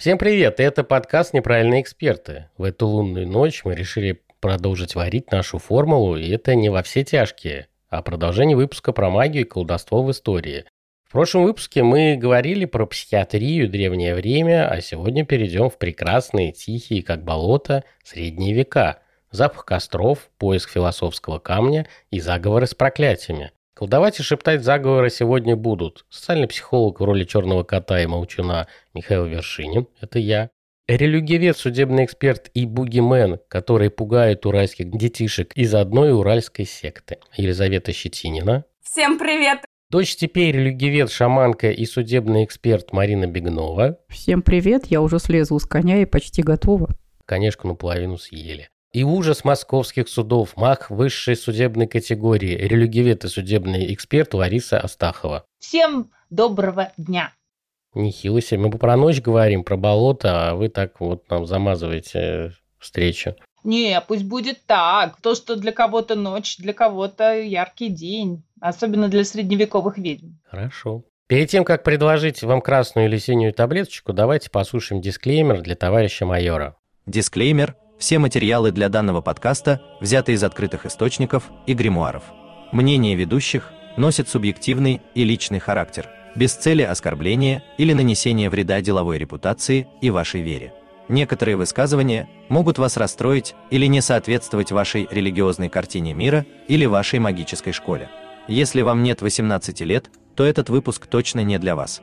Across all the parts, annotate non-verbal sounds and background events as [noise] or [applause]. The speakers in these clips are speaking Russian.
Всем привет! Это подкаст «Неправильные эксперты». В эту лунную ночь мы решили продолжить варить нашу формулу, и это не во все тяжкие, а продолжение выпуска про магию и колдовство в истории. В прошлом выпуске мы говорили про психиатрию древнее время, а сегодня перейдем в прекрасные, тихие, как болото, средние века. Запах костров, поиск философского камня и заговоры с проклятиями. Колдовать и шептать заговоры сегодня будут социальный психолог в роли черного кота и молчуна Михаил Вершинин, это я, религиовед, судебный эксперт и бугимен, который пугает уральских детишек из одной уральской секты, Елизавета Щетинина. Всем привет! Дочь теперь религиовед, шаманка и судебный эксперт Марина Бегнова. Всем привет, я уже слезу с коня и почти готова. Конечно, наполовину съели. И ужас московских судов, мах высшей судебной категории, религиовед и судебный эксперт Лариса Астахова. Всем доброго дня! Нехило себе. Мы про ночь говорим, про болото, а вы так вот нам замазываете встречу. Не, пусть будет так. То, что для кого-то ночь, для кого-то яркий день. Особенно для средневековых ведьм. Хорошо. Перед тем, как предложить вам красную или синюю таблеточку, давайте послушаем дисклеймер для товарища майора. Дисклеймер. Все материалы для данного подкаста взяты из открытых источников и гримуаров. Мнение ведущих носит субъективный и личный характер, без цели оскорбления или нанесения вреда деловой репутации и вашей вере. Некоторые высказывания могут вас расстроить или не соответствовать вашей религиозной картине мира или вашей магической школе. Если вам нет 18 лет, то этот выпуск точно не для вас.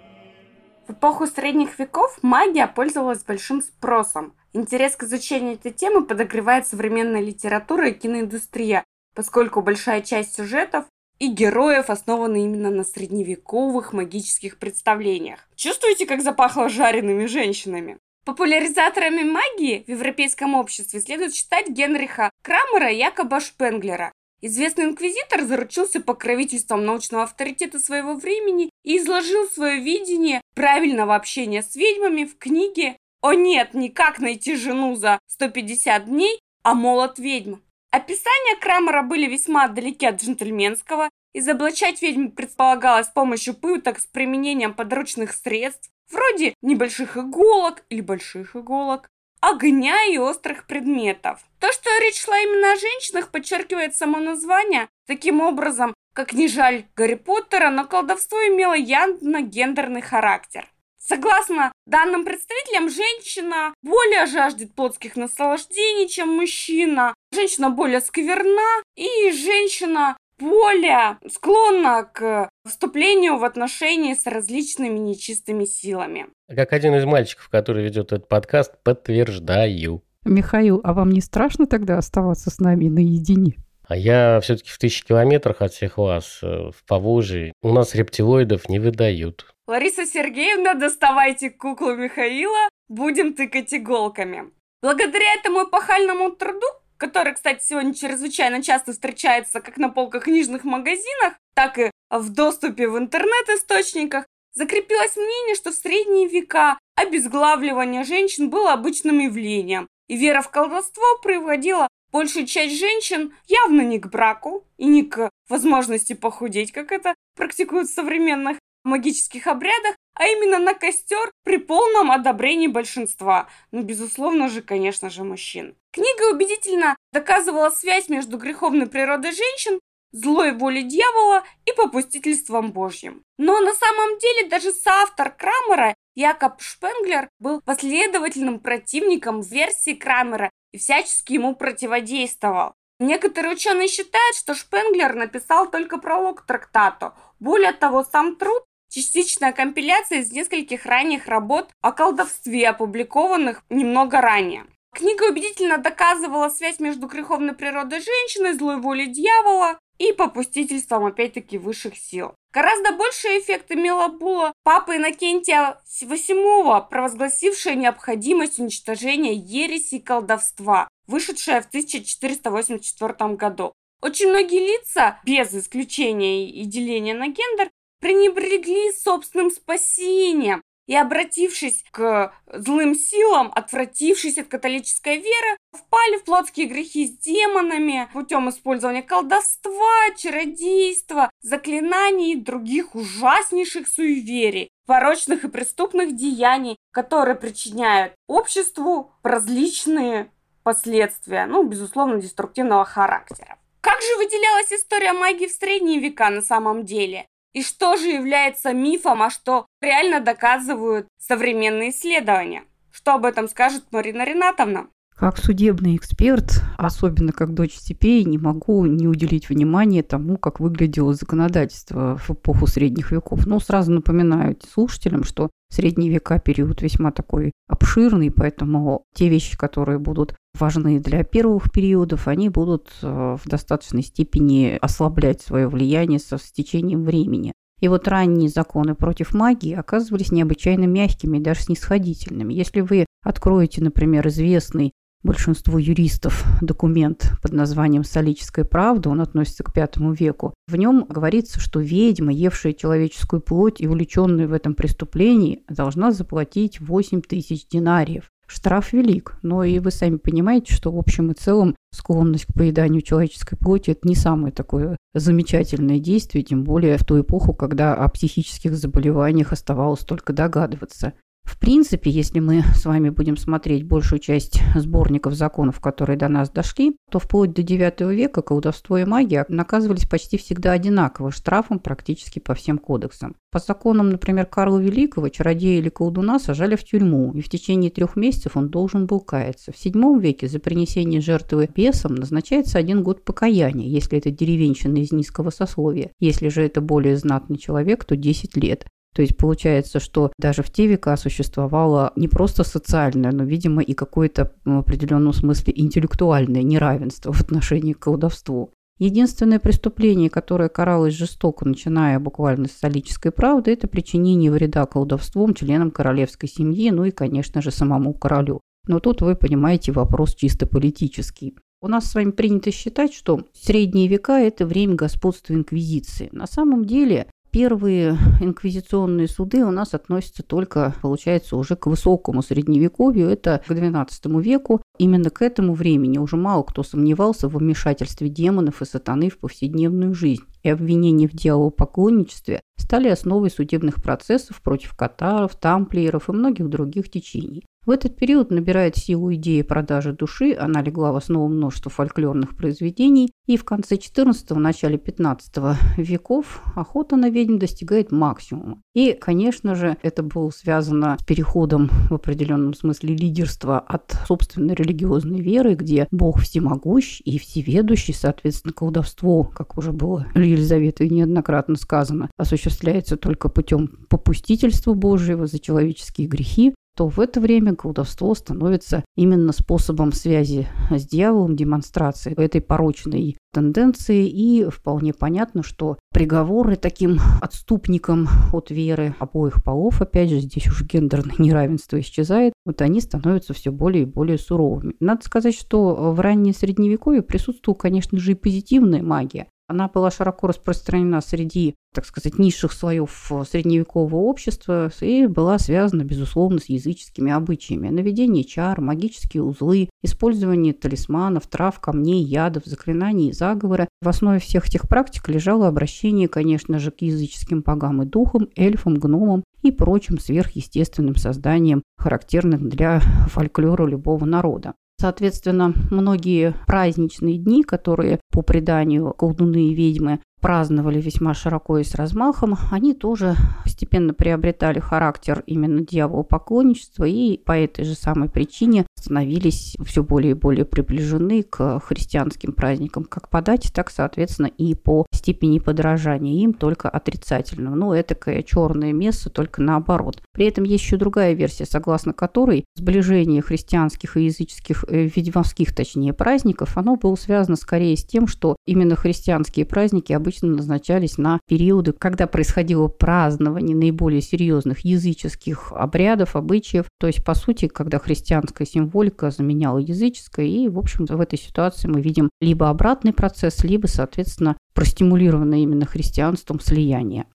В эпоху средних веков магия пользовалась большим спросом. Интерес к изучению этой темы подогревает современная литература и киноиндустрия, поскольку большая часть сюжетов и героев основаны именно на средневековых магических представлениях. Чувствуете, как запахло жареными женщинами? Популяризаторами магии в европейском обществе следует считать Генриха Крамера и Якоба Шпенглера. Известный инквизитор заручился покровительством научного авторитета своего времени и изложил свое видение правильного общения с ведьмами в книге «О нет, никак найти жену за 150 дней, а молот ведьм». Описания Крамера были весьма далеки от джентльменского. Изоблачать ведьм предполагалось с помощью пыток с применением подручных средств, вроде небольших иголок или больших иголок, огня и острых предметов. То, что речь шла именно о женщинах, подчеркивает само название. Таким образом, как не жаль Гарри Поттера, но колдовство имело явно гендерный характер. Согласно данным представителям, женщина более жаждет плотских наслаждений, чем мужчина. Женщина более скверна, и женщина более склонна к вступлению в отношения с различными нечистыми силами. Как один из мальчиков, который ведет этот подкаст, подтверждаю. Михаил, а вам не страшно тогда оставаться с нами наедине? А я все-таки в тысячи километрах от всех вас, э, в Поволжье. У нас рептилоидов не выдают. Лариса Сергеевна, доставайте куклу Михаила, будем тыкать иголками. Благодаря этому эпохальному труду, который, кстати, сегодня чрезвычайно часто встречается как на полках книжных магазинах, так и в доступе в интернет-источниках, закрепилось мнение, что в средние века обезглавливание женщин было обычным явлением, и вера в колдовство приводила большую часть женщин явно не к браку и не к возможности похудеть, как это практикуют в современных магических обрядах, а именно на костер при полном одобрении большинства. Ну, безусловно же, конечно же, мужчин. Книга убедительно доказывала связь между греховной природой женщин, злой волей дьявола и попустительством Божьим. Но на самом деле даже соавтор Крамера Якоб Шпенглер был последовательным противником версии Крамера и всячески ему противодействовал. Некоторые ученые считают, что Шпенглер написал только пролог к трактату. Более того, сам труд Частичная компиляция из нескольких ранних работ о колдовстве, опубликованных немного ранее. Книга убедительно доказывала связь между греховной природой женщины, злой волей дьявола и попустительством опять-таки высших сил. Гораздо больший эффект имела була папы Иннокентия VIII, провозгласившая необходимость уничтожения ереси и колдовства, вышедшая в 1484 году. Очень многие лица, без исключения и деления на гендер, пренебрегли собственным спасением и, обратившись к злым силам, отвратившись от католической веры, впали в плотские грехи с демонами путем использования колдовства, чародейства, заклинаний и других ужаснейших суеверий, порочных и преступных деяний, которые причиняют обществу различные последствия, ну, безусловно, деструктивного характера. Как же выделялась история магии в средние века на самом деле? И что же является мифом, а что реально доказывают современные исследования? Что об этом скажет Марина Ринатовна? Как судебный эксперт, особенно как дочь степей, не могу не уделить внимания тому, как выглядело законодательство в эпоху средних веков. Но сразу напоминаю слушателям, что средние века период весьма такой обширный, поэтому те вещи, которые будут важны для первых периодов, они будут э, в достаточной степени ослаблять свое влияние со с течением времени. И вот ранние законы против магии оказывались необычайно мягкими и даже снисходительными. Если вы откроете, например, известный большинству юристов документ под названием «Солическая правда», он относится к V веку. В нем говорится, что ведьма, евшая человеческую плоть и увлеченная в этом преступлении, должна заплатить 8 тысяч динариев. Штраф велик, но и вы сами понимаете, что в общем и целом склонность к поеданию человеческой плоти – это не самое такое замечательное действие, тем более в ту эпоху, когда о психических заболеваниях оставалось только догадываться. В принципе, если мы с вами будем смотреть большую часть сборников законов, которые до нас дошли, то вплоть до IX века колдовство и магия наказывались почти всегда одинаково, штрафом практически по всем кодексам. По законам, например, Карла Великого, чародея или колдуна сажали в тюрьму, и в течение трех месяцев он должен был каяться. В VII веке за принесение жертвы бесам назначается один год покаяния, если это деревенщина из низкого сословия. Если же это более знатный человек, то 10 лет. То есть получается, что даже в те века существовало не просто социальное, но, видимо, и какое-то в определенном смысле интеллектуальное неравенство в отношении к колдовству. Единственное преступление, которое каралось жестоко, начиная буквально с солической правды, это причинение вреда колдовством членам королевской семьи, ну и, конечно же, самому королю. Но тут вы понимаете вопрос чисто политический. У нас с вами принято считать, что средние века – это время господства инквизиции. На самом деле Первые инквизиционные суды у нас относятся только, получается, уже к высокому средневековью, это к XII веку. Именно к этому времени уже мало кто сомневался в вмешательстве демонов и сатаны в повседневную жизнь. И обвинения в дьяволопоклонничестве стали основой судебных процессов против катаров, тамплиеров и многих других течений. В этот период набирает силу идея продажи души, она легла в основу множества фольклорных произведений, и в конце XIV – начале XV веков охота на ведьм достигает максимума. И, конечно же, это было связано с переходом в определенном смысле лидерства от собственной религиозной веры, где Бог всемогущ и всеведущий, соответственно, колдовство, как уже было Елизаветой неоднократно сказано, осуществляется только путем попустительства Божьего за человеческие грехи, то в это время колдовство становится именно способом связи с дьяволом, демонстрации этой порочной тенденции. И вполне понятно, что приговоры таким отступникам от веры обоих полов, опять же, здесь уже гендерное [laughs] неравенство исчезает, вот они становятся все более и более суровыми. Надо сказать, что в раннее средневековье присутствовала, конечно же, и позитивная магия. Она была широко распространена среди, так сказать, низших слоев средневекового общества и была связана, безусловно, с языческими обычаями. Наведение чар, магические узлы, использование талисманов, трав, камней, ядов, заклинаний и заговора. В основе всех этих практик лежало обращение, конечно же, к языческим богам и духам, эльфам, гномам и прочим сверхъестественным созданиям, характерным для фольклора любого народа. Соответственно, многие праздничные дни, которые по преданию колдуны и ведьмы праздновали весьма широко и с размахом, они тоже постепенно приобретали характер именно дьяволопоклонничества и по этой же самой причине становились все более и более приближены к христианским праздникам как по дате, так, соответственно, и по степени подражания им, только отрицательного. Ну, этакое черное место, только наоборот. При этом есть еще другая версия, согласно которой сближение христианских и языческих, э, ведьмовских, точнее, праздников, оно было связано скорее с тем, что именно христианские праздники обычно назначались на периоды, когда происходило празднование наиболее серьезных языческих обрядов, обычаев. То есть, по сути, когда христианская символика заменяла языческое, и, в общем, в этой ситуации мы видим либо обратный процесс, либо, соответственно, простимулированное именно христианством слияние.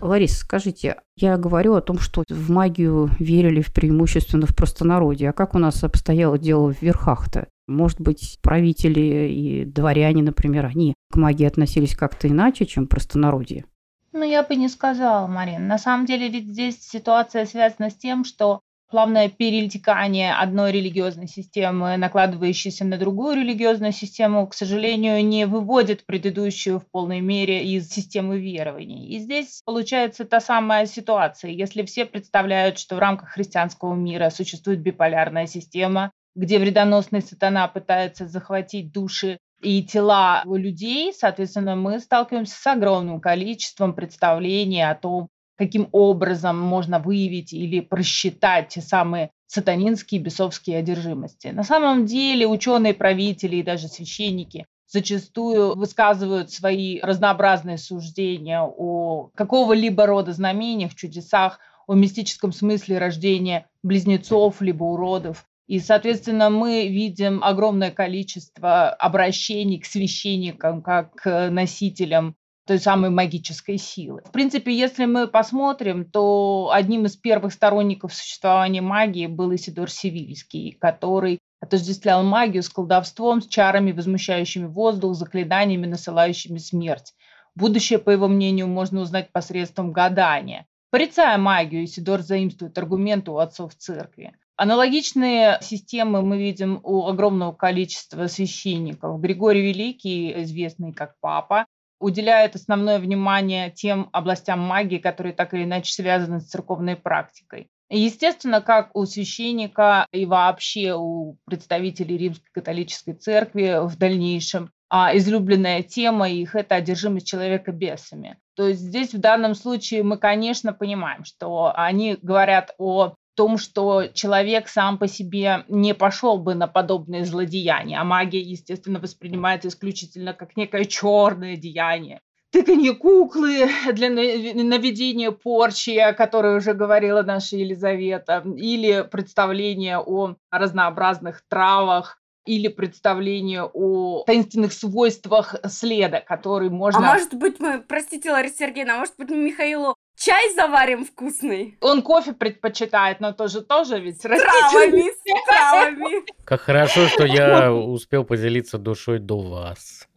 Лариса, скажите, я говорю о том, что в магию верили в преимущественно в простонародье. А как у нас обстояло дело в верхах-то? Может быть, правители и дворяне, например, они к магии относились как-то иначе, чем простонародье? Ну, я бы не сказала, Марин. На самом деле ведь здесь ситуация связана с тем, что плавное перетекание одной религиозной системы, накладывающейся на другую религиозную систему, к сожалению, не выводит предыдущую в полной мере из системы верований. И здесь получается та самая ситуация. Если все представляют, что в рамках христианского мира существует биполярная система, где вредоносный сатана пытается захватить души и тела людей, соответственно, мы сталкиваемся с огромным количеством представлений о том, каким образом можно выявить или просчитать те самые сатанинские бесовские одержимости. На самом деле ученые, правители и даже священники зачастую высказывают свои разнообразные суждения о какого-либо рода знамениях, чудесах, о мистическом смысле рождения близнецов либо уродов. И, соответственно, мы видим огромное количество обращений к священникам как к носителям той самой магической силы. В принципе, если мы посмотрим, то одним из первых сторонников существования магии был Исидор Сивильский, который отождествлял магию с колдовством, с чарами, возмущающими воздух, заклинаниями, насылающими смерть. Будущее, по его мнению, можно узнать посредством гадания. Порицая магию, Исидор заимствует аргументы у отцов церкви. Аналогичные системы мы видим у огромного количества священников. Григорий Великий, известный как Папа, уделяет основное внимание тем областям магии, которые так или иначе связаны с церковной практикой. Естественно, как у священника и вообще у представителей Римской католической церкви в дальнейшем, а излюбленная тема их – это одержимость человека бесами. То есть здесь в данном случае мы, конечно, понимаем, что они говорят о том, что человек сам по себе не пошел бы на подобные злодеяния, а магия, естественно, воспринимается исключительно как некое черное деяние. Тыканье куклы для наведения порчи, о которой уже говорила наша Елизавета, или представление о разнообразных травах, или представление о таинственных свойствах следа, который можно... А может быть мы, простите, Лариса Сергеевна, а может быть мы Михаилу Чай заварим вкусный. Он кофе предпочитает, но тоже тоже ведь травами, с травами. Как хорошо, что я [laughs] [laughs] успел поделиться душой до вас. [laughs]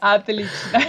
Отлично.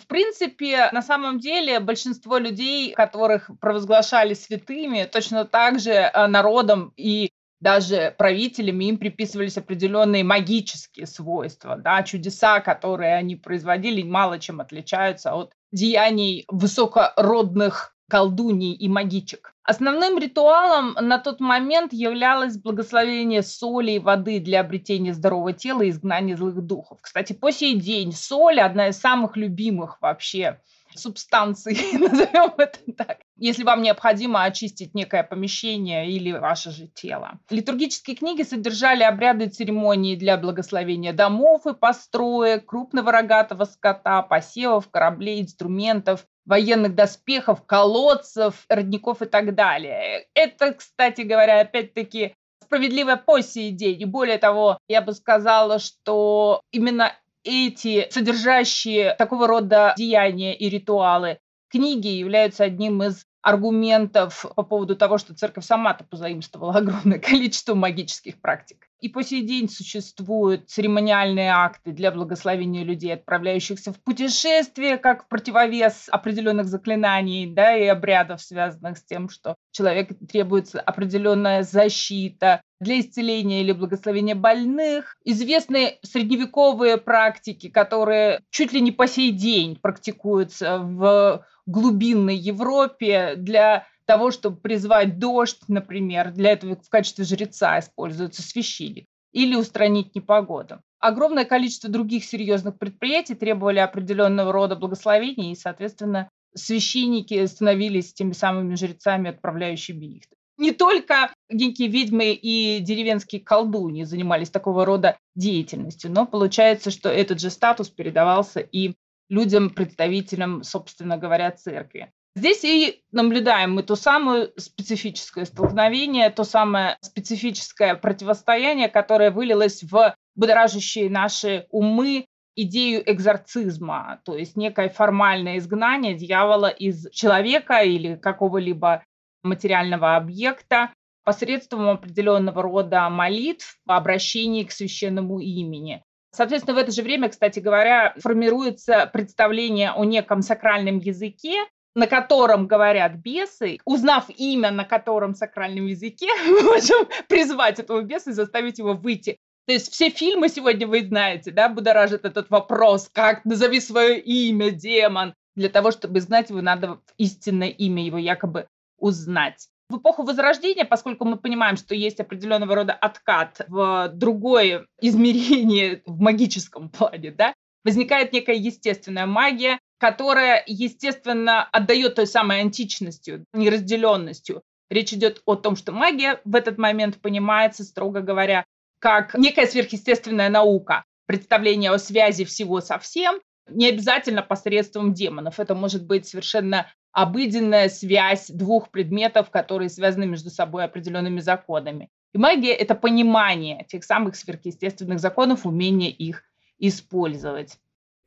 В принципе, на самом деле, большинство людей, которых провозглашали святыми, точно так же э, народом и даже правителями им приписывались определенные магические свойства, да, чудеса, которые они производили, мало чем отличаются от деяний высокородных колдуний и магичек. Основным ритуалом на тот момент являлось благословение соли и воды для обретения здорового тела и изгнания злых духов. Кстати, по сей день соль – одна из самых любимых вообще субстанций, [laughs] назовем это так, если вам необходимо очистить некое помещение или ваше же тело. Литургические книги содержали обряды и церемонии для благословения домов и построек, крупного рогатого скота, посевов, кораблей, инструментов, военных доспехов, колодцев, родников и так далее. Это, кстати говоря, опять-таки справедливо по сей день. И более того, я бы сказала, что именно эти содержащие такого рода деяния и ритуалы книги являются одним из аргументов по поводу того, что церковь сама-то позаимствовала [laughs] огромное количество магических практик. И по сей день существуют церемониальные акты для благословения людей, отправляющихся в путешествие, как в противовес определенных заклинаний да, и обрядов, связанных с тем, что человеку требуется определенная защита для исцеления или благословения больных. Известны средневековые практики, которые чуть ли не по сей день практикуются в глубинной Европе для того, чтобы призвать дождь, например, для этого в качестве жреца используется священник, или устранить непогоду. Огромное количество других серьезных предприятий требовали определенного рода благословений, и, соответственно, священники становились теми самыми жрецами, отправляющими их. Не только некие ведьмы и деревенские колдуни занимались такого рода деятельностью, но получается, что этот же статус передавался и людям, представителям, собственно говоря, церкви. Здесь и наблюдаем мы то самое специфическое столкновение, то самое специфическое противостояние, которое вылилось в будоражащие наши умы идею экзорцизма, то есть некое формальное изгнание дьявола из человека или какого-либо материального объекта посредством определенного рода молитв, обращений к священному имени. Соответственно, в это же время, кстати говоря, формируется представление о неком сакральном языке, на котором говорят бесы, узнав имя, на котором сакральном языке, [laughs] мы можем призвать этого беса и заставить его выйти. То есть все фильмы сегодня вы знаете, да, будоражит этот вопрос, как назови свое имя, демон. Для того, чтобы знать его, надо истинное имя его якобы узнать. В эпоху Возрождения, поскольку мы понимаем, что есть определенного рода откат в другое измерение в магическом плане, да, возникает некая естественная магия, которая, естественно, отдает той самой античностью, неразделенностью. Речь идет о том, что магия в этот момент понимается, строго говоря, как некая сверхъестественная наука, представление о связи всего со всем, не обязательно посредством демонов. Это может быть совершенно обыденная связь двух предметов, которые связаны между собой определенными законами. И магия – это понимание тех самых сверхъестественных законов, умение их использовать.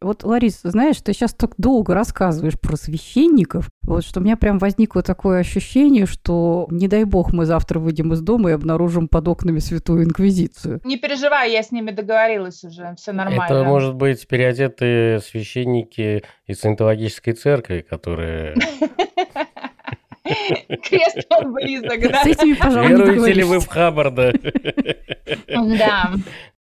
Вот, Ларис, знаешь, ты сейчас так долго рассказываешь про священников, вот что у меня прям возникло такое ощущение, что, не дай бог, мы завтра выйдем из дома и обнаружим под окнами Святую Инквизицию. Не переживай, я с ними договорилась уже, все нормально. Это, может быть, переодетые священники из саентологической церкви, которые... [laughs] Крест он близок, да? С этими, пожалуй, Веруете ли вы в Хаббарда? Да.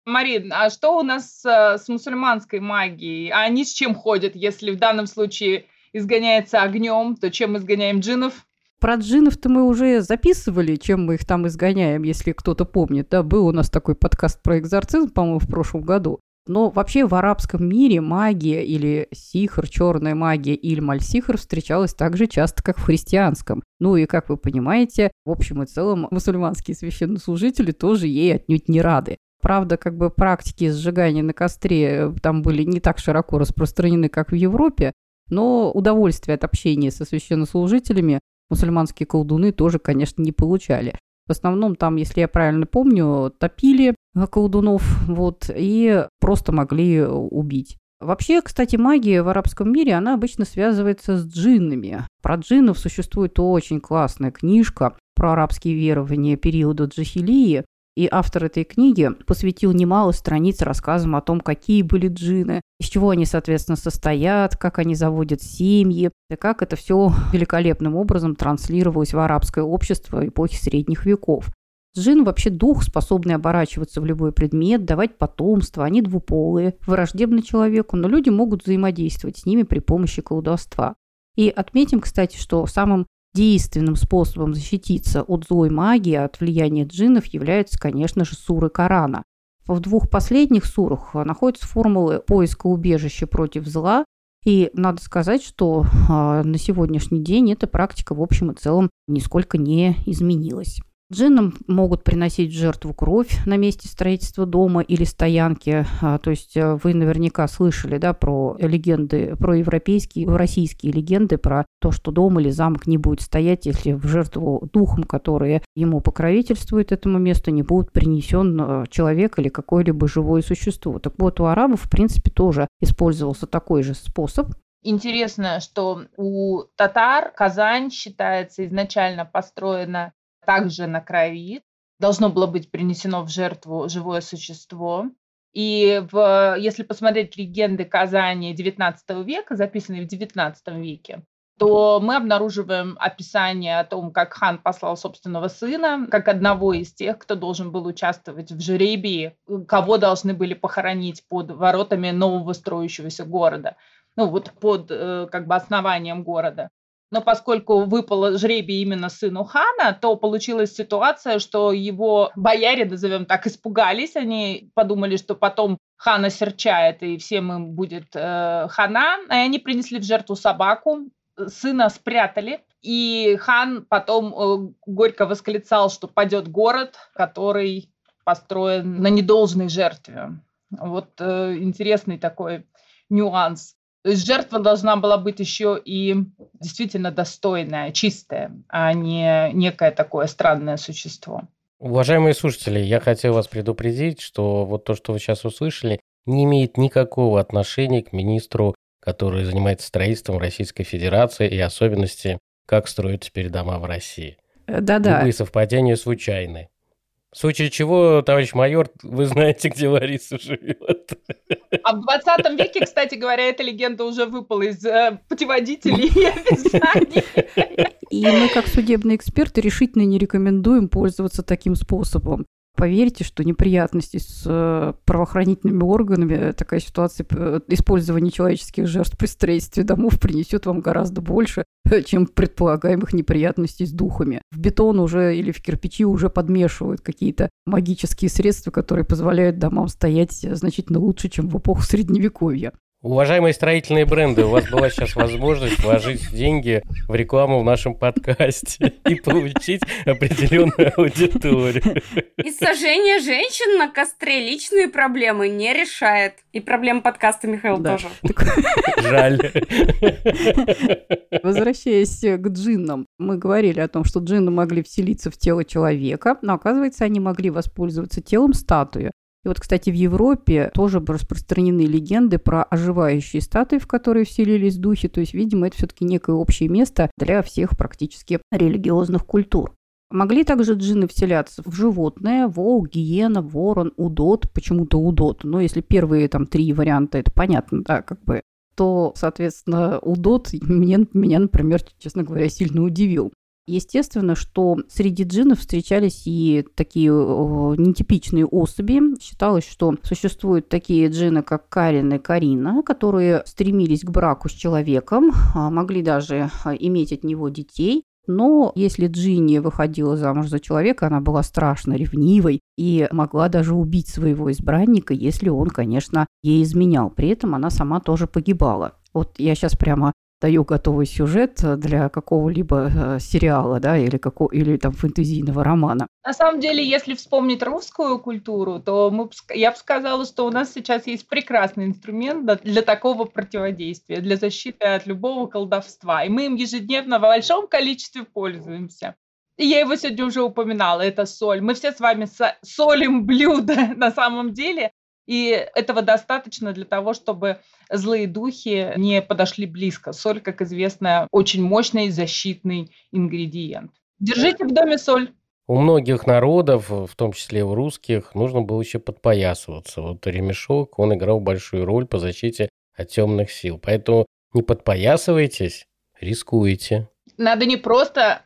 Марин, а что у нас э, с мусульманской магией? А они с чем ходят, если в данном случае изгоняется огнем, то чем изгоняем джинов? Про джинов-то мы уже записывали, чем мы их там изгоняем, если кто-то помнит. Да, был у нас такой подкаст про экзорцизм, по-моему, в прошлом году. Но вообще в арабском мире магия или сихр, черная магия или мальсихр встречалась так же часто, как в христианском. Ну и, как вы понимаете, в общем и целом мусульманские священнослужители тоже ей отнюдь не рады. Правда, как бы практики сжигания на костре э, там были не так широко распространены, как в Европе, но удовольствие от общения со священнослужителями мусульманские колдуны тоже, конечно, не получали. В основном там, если я правильно помню, топили колдунов вот, и просто могли убить. Вообще, кстати, магия в арабском мире, она обычно связывается с джиннами. Про джиннов существует очень классная книжка про арабские верования периода джахилии, и автор этой книги посвятил немало страниц рассказам о том, какие были джины, из чего они, соответственно, состоят, как они заводят семьи, и как это все великолепным образом транслировалось в арабское общество эпохи средних веков. Джин вообще дух, способный оборачиваться в любой предмет, давать потомство. Они двуполые, враждебны человеку, но люди могут взаимодействовать с ними при помощи колдовства. И отметим, кстати, что самым действенным способом защититься от злой магии, от влияния джиннов являются, конечно же, суры Корана. В двух последних сурах находятся формулы поиска убежища против зла, и надо сказать, что э, на сегодняшний день эта практика в общем и целом нисколько не изменилась. Джиннам могут приносить жертву кровь на месте строительства дома или стоянки. А, то есть э, вы наверняка слышали да, про легенды, про европейские, российские легенды, про то, что дом или замок не будет стоять, если в жертву духом, которые ему покровительствуют этому месту, не будет принесен э, человек или какое-либо живое существо. Так вот, у арабов, в принципе, тоже использовался такой же способ. Интересно, что у татар Казань считается изначально построена также на крови. Должно было быть принесено в жертву живое существо. И в, если посмотреть легенды Казани XIX века, записанные в XIX веке, то мы обнаруживаем описание о том, как хан послал собственного сына, как одного из тех, кто должен был участвовать в жребии, кого должны были похоронить под воротами нового строящегося города, ну вот под э, как бы основанием города. Но поскольку выпало жребий именно сыну хана, то получилась ситуация, что его бояре, назовем так, испугались. Они подумали, что потом хан осерчает и всем им будет э, хана. И они принесли в жертву собаку, сына спрятали. И хан потом э, горько восклицал, что падет город, который построен на недолжной жертве. Вот э, интересный такой нюанс. То есть жертва должна была быть еще и действительно достойная, чистая, а не некое такое странное существо. Уважаемые слушатели, я хотел вас предупредить, что вот то, что вы сейчас услышали, не имеет никакого отношения к министру, который занимается строительством Российской Федерации и особенности, как строят теперь дома в России. Да-да. Любые совпадения случайны. В случае чего, товарищ майор, вы знаете, где Лариса живет. А в 20 веке, кстати говоря, эта легенда уже выпала из э, путеводителей и описаний. И мы, как судебные эксперты, решительно не рекомендуем пользоваться таким способом поверьте, что неприятности с э, правоохранительными органами, э, такая ситуация э, использования человеческих жертв при строительстве домов принесет вам гораздо больше, чем предполагаемых неприятностей с духами. В бетон уже или в кирпичи уже подмешивают какие-то магические средства, которые позволяют домам стоять значительно лучше, чем в эпоху Средневековья. Уважаемые строительные бренды, у вас была сейчас возможность вложить деньги в рекламу в нашем подкасте и получить определенную аудиторию. И сожжение женщин на костре личные проблемы не решает. И проблем подкаста Михаил да. тоже. Жаль. Возвращаясь к джиннам, мы говорили о том, что джинны могли вселиться в тело человека, но оказывается, они могли воспользоваться телом статуи. И вот, кстати, в Европе тоже распространены легенды про оживающие статуи, в которые вселились духи. То есть, видимо, это все-таки некое общее место для всех практически религиозных культур. Могли также джинны вселяться в животное, волк, гиена, ворон, удот, почему-то удот. Но если первые там три варианта, это понятно, да, как бы, то, соответственно, удот мне, меня, например, честно говоря, сильно удивил. Естественно, что среди джиннов встречались и такие нетипичные особи. Считалось, что существуют такие джинны, как Карин и Карина, которые стремились к браку с человеком, а, могли даже а, иметь от него детей. Но если Джинни выходила замуж за человека, она была страшно ревнивой и могла даже убить своего избранника, если он, конечно, ей изменял. При этом она сама тоже погибала. Вот я сейчас прямо даю готовый сюжет для какого-либо э, сериала, да, или, какого, или там фэнтезийного романа. На самом деле, если вспомнить русскую культуру, то мы, я бы сказала, что у нас сейчас есть прекрасный инструмент для такого противодействия, для защиты от любого колдовства. И мы им ежедневно в большом количестве пользуемся. И я его сегодня уже упоминала, это соль. Мы все с вами солим блюдо [laughs] на самом деле, и этого достаточно для того, чтобы злые духи не подошли близко. Соль, как известно, очень мощный защитный ингредиент. Держите в доме соль. У многих народов, в том числе у русских, нужно было еще подпоясываться. Вот ремешок, он играл большую роль по защите от темных сил. Поэтому не подпоясывайтесь, рискуете. Надо не просто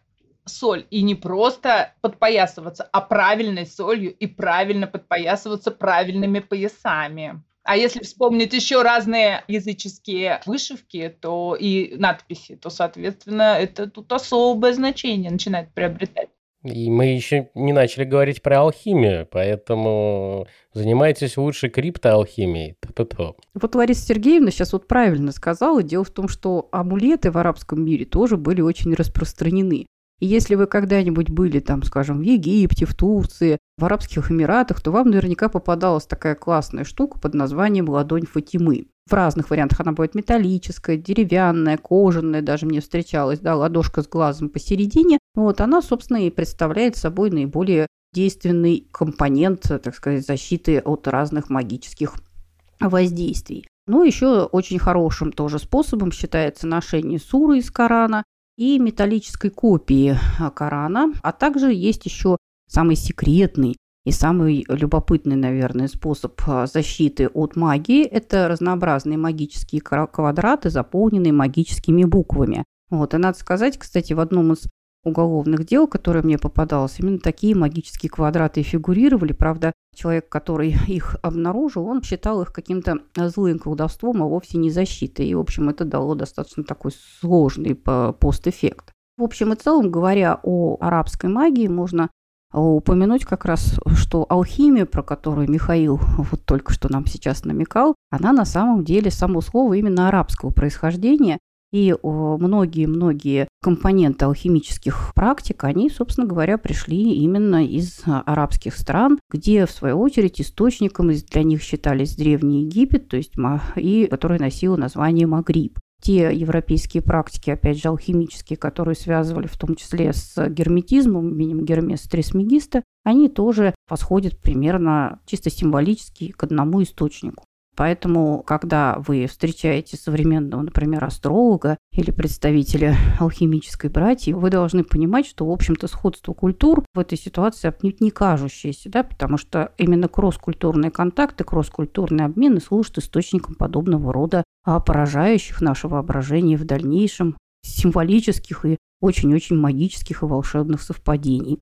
соль. И не просто подпоясываться, а правильной солью и правильно подпоясываться правильными поясами. А если вспомнить еще разные языческие вышивки то и надписи, то, соответственно, это тут особое значение начинает приобретать. И мы еще не начали говорить про алхимию, поэтому занимайтесь лучше криптоалхимией. Т-т-т. Вот Лариса Сергеевна сейчас вот правильно сказала. Дело в том, что амулеты в арабском мире тоже были очень распространены. И если вы когда-нибудь были там, скажем, в Египте, в Турции, в Арабских Эмиратах, то вам наверняка попадалась такая классная штука под названием ладонь Фатимы. В разных вариантах она будет металлическая, деревянная, кожаная, даже мне встречалась, да, ладошка с глазом посередине. Вот она, собственно, и представляет собой наиболее действенный компонент, так сказать, защиты от разных магических воздействий. Ну, еще очень хорошим тоже способом считается ношение суры из Корана и металлической копии а, Корана, а также есть еще самый секретный и самый любопытный, наверное, способ а, защиты от магии – это разнообразные магические квадраты, заполненные магическими буквами. Вот, и надо сказать, кстати, в одном из уголовных дел, которые мне попадалось, именно такие магические квадраты фигурировали. Правда, человек, который [laughs] их обнаружил, он считал их каким-то злым колдовством, а вовсе не защитой. И, в общем, это дало достаточно такой сложный постэффект. В общем и целом, говоря о арабской магии, можно упомянуть как раз, что алхимия, про которую Михаил [laughs] вот только что нам сейчас намекал, она на самом деле само слово именно арабского происхождения, и многие-многие компоненты алхимических практик, они, собственно говоря, пришли именно из арабских стран, где, в свою очередь, источником для них считались Древний Египет, то есть, и который носил название Магриб те европейские практики, опять же, алхимические, которые связывали в том числе с герметизмом, именем Гермеса Трисмегиста, они тоже восходят примерно чисто символически к одному источнику. Поэтому, когда вы встречаете современного, например, астролога или представителя [laughs] алхимической братьи, вы должны понимать, что, в общем-то, сходство культур в этой ситуации отнюдь не кажущееся, да, потому что именно кросс-культурные контакты, кросс-культурные обмены служат источником подобного рода а, поражающих наше воображение в дальнейшем символических и очень-очень магических и волшебных совпадений.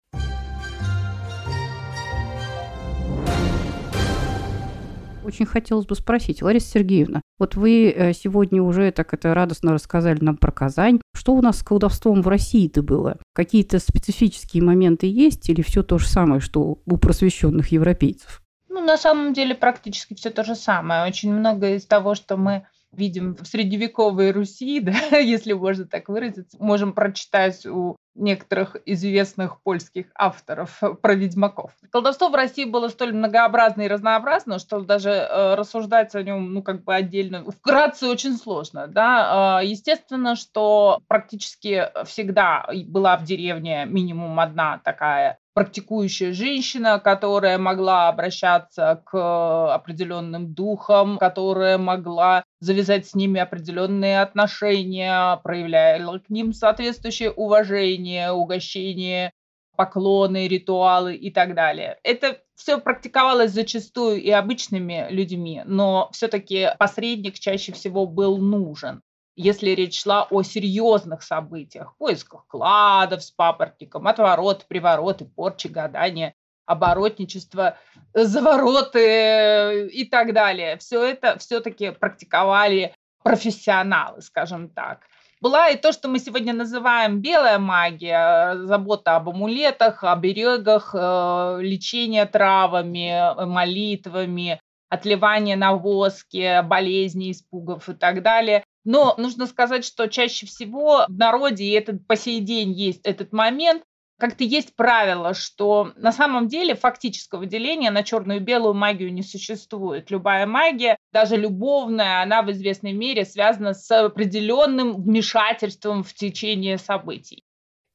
Очень хотелось бы спросить, Лариса Сергеевна, вот вы э, сегодня уже так это радостно рассказали нам про Казань. Что у нас с колдовством в России-то было? Какие-то специфические моменты есть или все то же самое, что у просвещенных европейцев? Ну, на самом деле практически все то же самое. Очень много из того, что мы видим в средневековой Руси, [laughs] да, если можно так выразиться, можем прочитать у некоторых известных польских авторов про ведьмаков. Колдовство в России было столь многообразно и разнообразно, что даже э, рассуждать о нем, ну, как бы отдельно, вкратце очень сложно, да. Э, естественно, что практически всегда была в деревне минимум одна такая практикующая женщина, которая могла обращаться к определенным духам, которая могла завязать с ними определенные отношения, проявляла к ним соответствующее уважение, угощение, поклоны, ритуалы и так далее. Это все практиковалось зачастую и обычными людьми, но все-таки посредник чаще всего был нужен если речь шла о серьезных событиях, поисках кладов с папоротником, отворот, привороты, порчи, гадания, оборотничество, завороты и так далее. Все это все-таки практиковали профессионалы, скажем так. Была и то, что мы сегодня называем белая магия, забота об амулетах, оберегах, э, лечение травами, молитвами, отливание на воске, болезни, испугов и так далее. Но нужно сказать, что чаще всего в народе, и это по сей день есть этот момент, как-то есть правило, что на самом деле фактического деления на черную и белую магию не существует. Любая магия, даже любовная, она в известной мере связана с определенным вмешательством в течение событий.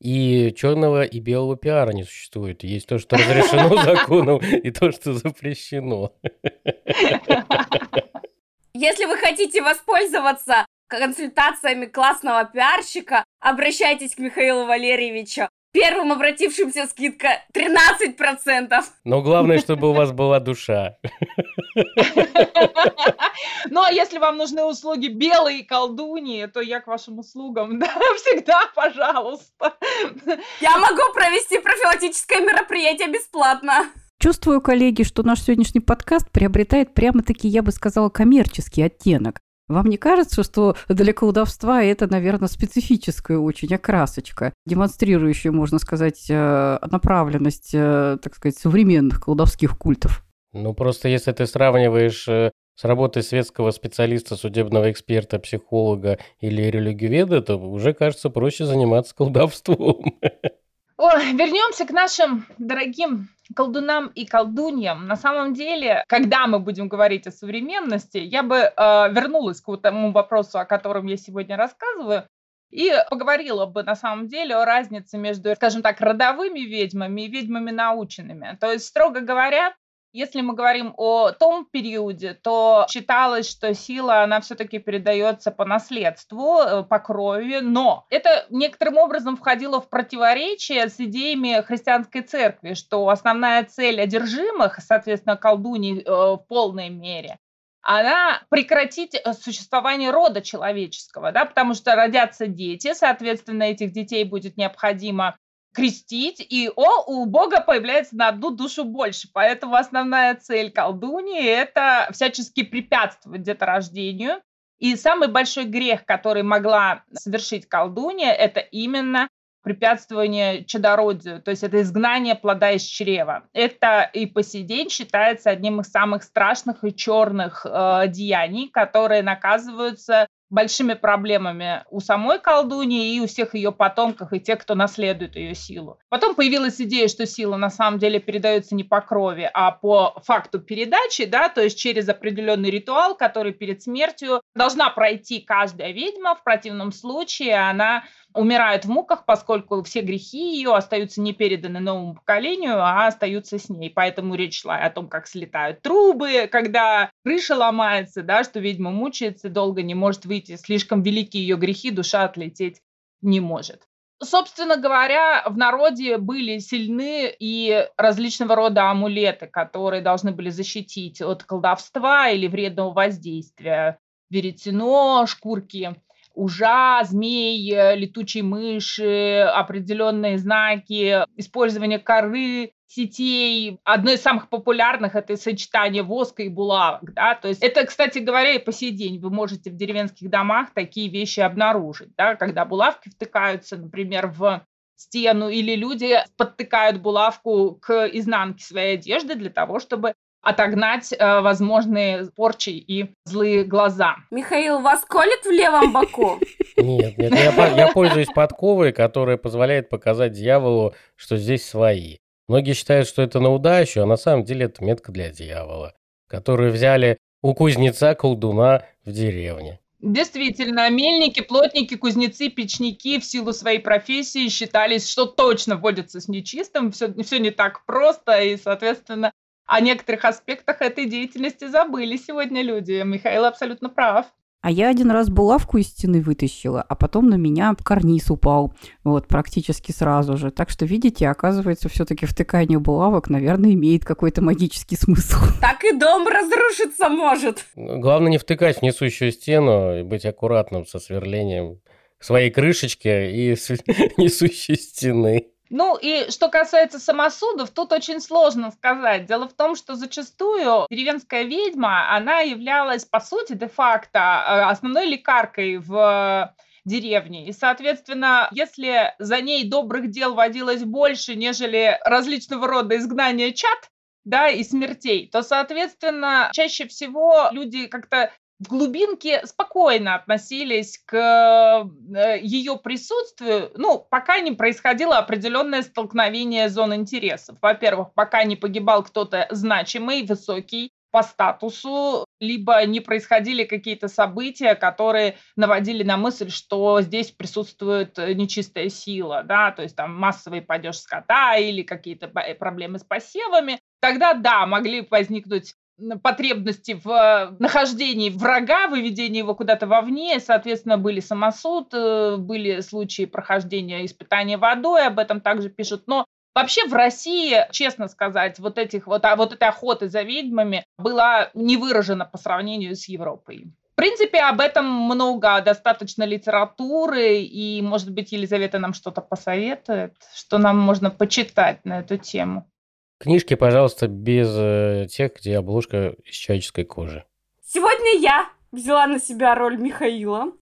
И черного и белого пиара не существует. Есть то, что разрешено [laughs] законом, и то, что запрещено. Если вы хотите воспользоваться консультациями классного пиарщика, обращайтесь к Михаилу Валерьевичу. Первым обратившимся скидка 13%. Но главное, чтобы у вас была душа. Ну, а если вам нужны услуги белые колдуньи, то я к вашим услугам, [laughs] да, всегда, пожалуйста. Я могу провести профилактическое мероприятие бесплатно. Чувствую, коллеги, что наш сегодняшний подкаст приобретает прямо-таки, я бы сказала, коммерческий оттенок. Вам не кажется, что для колдовства это, наверное, специфическая очень окрасочка, демонстрирующая, можно сказать, э, направленность, э, так сказать, современных колдовских культов? Ну, просто если ты сравниваешь э, с работой светского специалиста, судебного эксперта, психолога или религиоведа, то уже кажется проще заниматься колдовством. О, вернемся к нашим дорогим колдунам и колдуньям. На самом деле, когда мы будем говорить о современности, я бы э, вернулась к тому вопросу, о котором я сегодня рассказываю, и поговорила бы на самом деле о разнице между, скажем так, родовыми ведьмами и ведьмами наученными. То есть, строго говоря, если мы говорим о том периоде, то считалось, что сила, она все-таки передается по наследству, э, по крови, но это некоторым образом входило в противоречие с идеями христианской церкви, что основная цель одержимых, соответственно, колдуней э, в полной мере, она прекратить э, существование рода человеческого, да, потому что родятся дети, соответственно, этих детей будет необходимо крестить, и о, у Бога появляется на одну душу больше. Поэтому основная цель колдуньи – это всячески препятствовать деторождению. И самый большой грех, который могла совершить колдунья, это именно препятствование чадородию, то есть это изгнание плода из чрева. Это и по сей день считается одним из самых страшных и черных э, деяний, которые наказываются большими проблемами у самой колдуньи и у всех ее потомков и тех, кто наследует ее силу. Потом появилась идея, что сила на самом деле передается не по крови, а по факту передачи, да, то есть через определенный ритуал, который перед смертью должна пройти каждая ведьма. В противном случае она умирает в муках, поскольку все грехи ее остаются не переданы новому поколению, а остаются с ней. Поэтому речь шла о том, как слетают трубы, когда крыша ломается, да, что ведьма мучается, долго не может выйти, слишком великие ее грехи, душа отлететь не может. Собственно говоря, в народе были сильны и различного рода амулеты, которые должны были защитить от колдовства или вредного воздействия. Веретено, шкурки ужа, змей, э, летучей мыши, определенные знаки, использование коры, сетей. Одно из самых популярных – это сочетание воска и булавок. Да? То есть это, кстати говоря, и по сей день вы можете в деревенских домах такие вещи обнаружить. Да? Когда булавки втыкаются, например, в стену, или люди подтыкают булавку к изнанке своей одежды для того, чтобы отогнать э, возможные порчи и злые глаза. Михаил, вас колет в левом боку? [laughs] Нет, нет, я, я пользуюсь подковой, которая позволяет показать дьяволу, что здесь свои. Многие считают, что это на удачу, а на самом деле это метка для дьявола, которую взяли у кузнеца-колдуна в деревне. Действительно, мельники, плотники, кузнецы, печники в силу своей профессии считались, что точно водятся с нечистым, все, все не так просто, и, соответственно, о некоторых аспектах этой деятельности забыли сегодня люди. Михаил абсолютно прав. А я один раз булавку из стены вытащила, а потом на меня карниз упал, вот, практически сразу же. Так что, видите, оказывается, все-таки втыкание булавок, наверное, имеет какой-то магический смысл. [laughs] Так и дом разрушиться может. Главное не втыкать в несущую стену и быть аккуратным со сверлением своей крышечки и [laughs] несущей стены. Ну и что касается самосудов, тут очень сложно сказать. Дело в том, что зачастую деревенская ведьма, она являлась, по сути, де-факто э, основной лекаркой в деревне. И, соответственно, если за ней добрых дел водилось больше, нежели различного рода изгнания чат, да, и смертей, то, соответственно, чаще всего люди как-то в глубинке спокойно относились к э, ее присутствию, ну, пока не происходило определенное столкновение зон интересов. Во-первых, пока не погибал кто-то значимый, высокий по статусу, либо не происходили какие-то события, которые наводили на мысль, что здесь присутствует нечистая сила, да, то есть там массовый падеж скота или какие-то проблемы с посевами, тогда да, могли возникнуть потребности в э, нахождении врага, выведении его куда-то вовне. Соответственно, были самосуд, э, были случаи прохождения испытания водой, об этом также пишут. Но Вообще в России, честно сказать, вот, этих, вот, а вот этой охоты за ведьмами была не выражена по сравнению с Европой. В принципе, об этом много достаточно литературы, и, может быть, Елизавета нам что-то посоветует, что нам можно почитать на эту тему. Книжки, пожалуйста, без э, тех, где обложка из человеческой кожи. Сегодня я взяла на себя роль Михаила,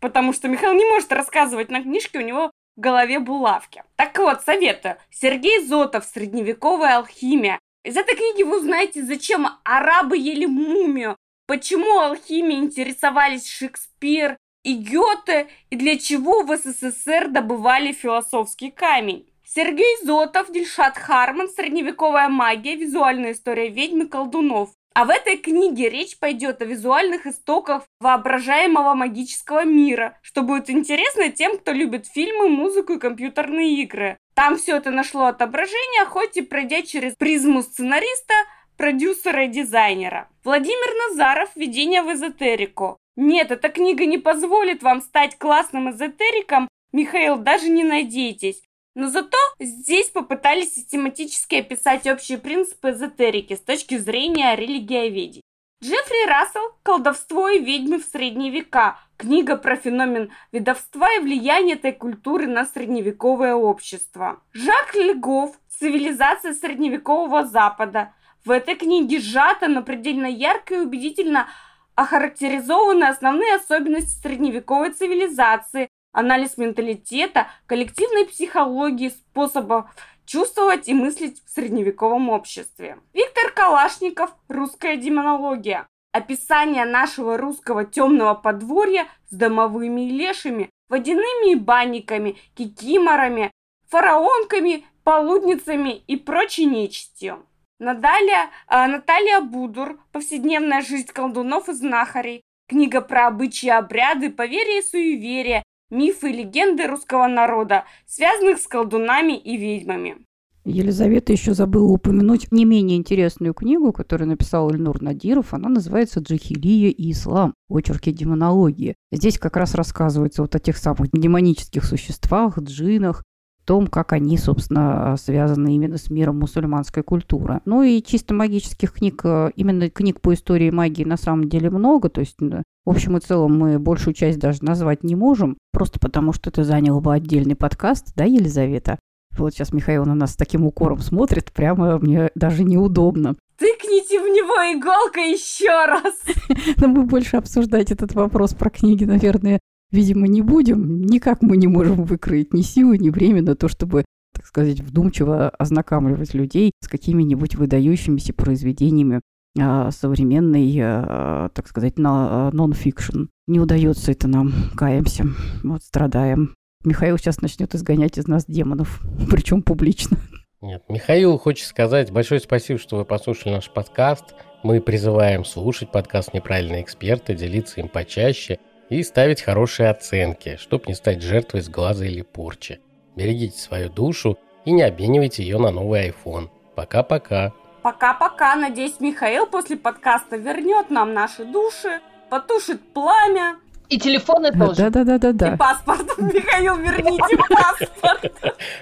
потому что Михаил не может рассказывать на книжке, у него в голове булавки. Так вот, советую. Сергей Зотов «Средневековая алхимия». Из этой книги вы узнаете, зачем арабы ели мумию, почему алхимией интересовались Шекспир и Гёте, и для чего в СССР добывали философский камень. Сергей Зотов, Дильшат Харман, средневековая магия, визуальная история ведьмы колдунов. А в этой книге речь пойдет о визуальных истоках воображаемого магического мира, что будет интересно тем, кто любит фильмы, музыку и компьютерные игры. Там все это нашло отображение, хоть и пройдя через призму сценариста, продюсера и дизайнера. Владимир Назаров «Введение в эзотерику». Нет, эта книга не позволит вам стать классным эзотериком, Михаил, даже не надейтесь. Но зато здесь попытались систематически описать общие принципы эзотерики с точки зрения религиоведения. Джеффри Рассел «Колдовство и ведьмы в средние века». Книга про феномен ведовства и влияние этой культуры на средневековое общество. Жак Легов «Цивилизация средневекового Запада». В этой книге сжато, но предельно ярко и убедительно охарактеризованы основные особенности средневековой цивилизации, анализ менталитета, коллективной психологии, способов чувствовать и мыслить в средневековом обществе. Виктор Калашников «Русская демонология». Описание нашего русского темного подворья с домовыми лешими, водяными банниками, кикиморами, фараонками, полудницами и прочей нечистью. Наталья, э, Наталья Будур «Повседневная жизнь колдунов и знахарей». Книга про обычаи, обряды, поверья и суеверия, мифы и легенды русского народа, связанных с колдунами и ведьмами. Елизавета еще забыла упомянуть не менее интересную книгу, которую написал Ильнур Надиров. Она называется «Джахилия и ислам. Очерки демонологии». Здесь как раз рассказывается вот о тех самых демонических существах, джинах, том, как они, собственно, связаны именно с миром мусульманской культуры. Ну и чисто магических книг, э, именно книг по истории магии на самом деле много, то есть в общем и целом мы большую часть даже назвать не можем, просто потому что это заняло бы отдельный подкаст, да, Елизавета? Вот сейчас Михаил на нас с таким укором смотрит, прямо мне даже неудобно. Тыкните в него иголкой еще раз! [laughs] Но мы больше обсуждать этот вопрос про книги, наверное, видимо, не будем. Никак мы не можем выкроить ни силы, ни время на то, чтобы так сказать, вдумчиво ознакомливать людей с какими-нибудь выдающимися произведениями а, современной, а, так сказать, на нон-фикшн. Не удается это нам, каемся, вот страдаем. Михаил сейчас начнет изгонять из нас демонов, [laughs] причем публично. Нет, Михаил хочет сказать большое спасибо, что вы послушали наш подкаст. Мы призываем слушать подкаст «Неправильные эксперты», делиться им почаще – и ставить хорошие оценки, чтобы не стать жертвой сглаза или порчи. Берегите свою душу и не обменивайте ее на новый iPhone. Пока-пока. Пока-пока. Надеюсь, Михаил после подкаста вернет нам наши души, потушит пламя и телефоны тоже. Да-да-да-да-да. И паспорт. [laughs] Михаил, верните паспорт.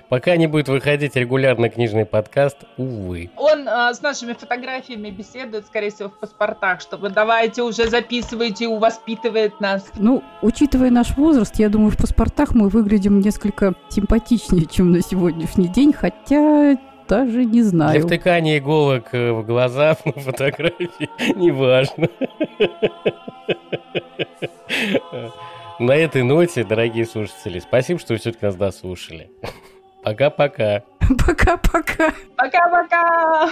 Пока не будет выходить регулярно книжный подкаст, увы. Он э, с нашими фотографиями беседует, скорее всего, в паспортах, чтобы давайте уже записывайте, воспитывает нас. Ну, учитывая наш возраст, я думаю, в паспортах мы выглядим несколько симпатичнее, чем на сегодняшний день, хотя даже не знаю. Для втыкания иголок э, в глаза [laughs] на фотографии [laughs] неважно. [laughs] На этой ноте, дорогие слушатели, спасибо, что вы все-таки нас дослушали. Пока-пока. Пока-пока. Пока-пока.